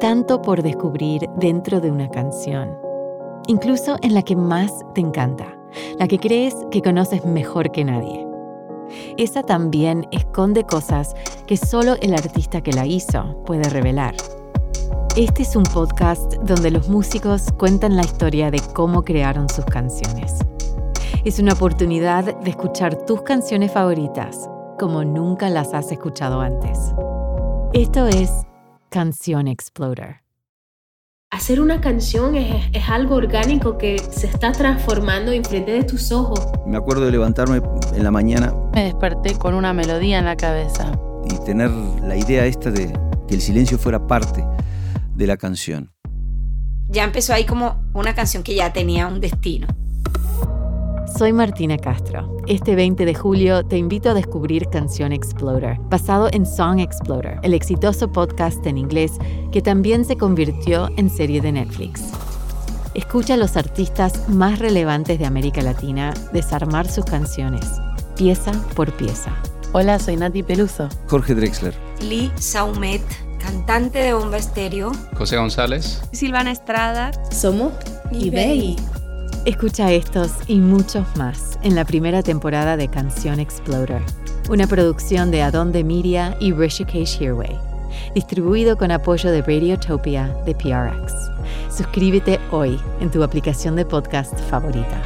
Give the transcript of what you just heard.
tanto por descubrir dentro de una canción, incluso en la que más te encanta, la que crees que conoces mejor que nadie. Esa también esconde cosas que solo el artista que la hizo puede revelar. Este es un podcast donde los músicos cuentan la historia de cómo crearon sus canciones. Es una oportunidad de escuchar tus canciones favoritas como nunca las has escuchado antes. Esto es Canción Exploder. Hacer una canción es, es, algo orgánico que se está transformando enfrente de tus ojos. Me acuerdo de levantarme en la mañana. Me desperté con una melodía en la cabeza. Y tener la idea esta de que el silencio fuera parte de la canción. Ya empezó ahí como una canción que ya tenía un destino. Soy Martina Castro. Este 20 de julio te invito a descubrir Canción Exploder, basado en Song Exploder, el exitoso podcast en inglés que también se convirtió en serie de Netflix. Escucha a los artistas más relevantes de América Latina desarmar sus canciones, pieza por pieza. Hola, soy Nati Peluso. Jorge Drexler. Lee Saumet, cantante de Bomba Estéreo. José González. Silvana Estrada. Somos eBay. Escucha estos y muchos más en la primera temporada de Canción Exploder, una producción de Adonde Media y Rishikesh Hirway, distribuido con apoyo de Radiotopia de PRX. Suscríbete hoy en tu aplicación de podcast favorita.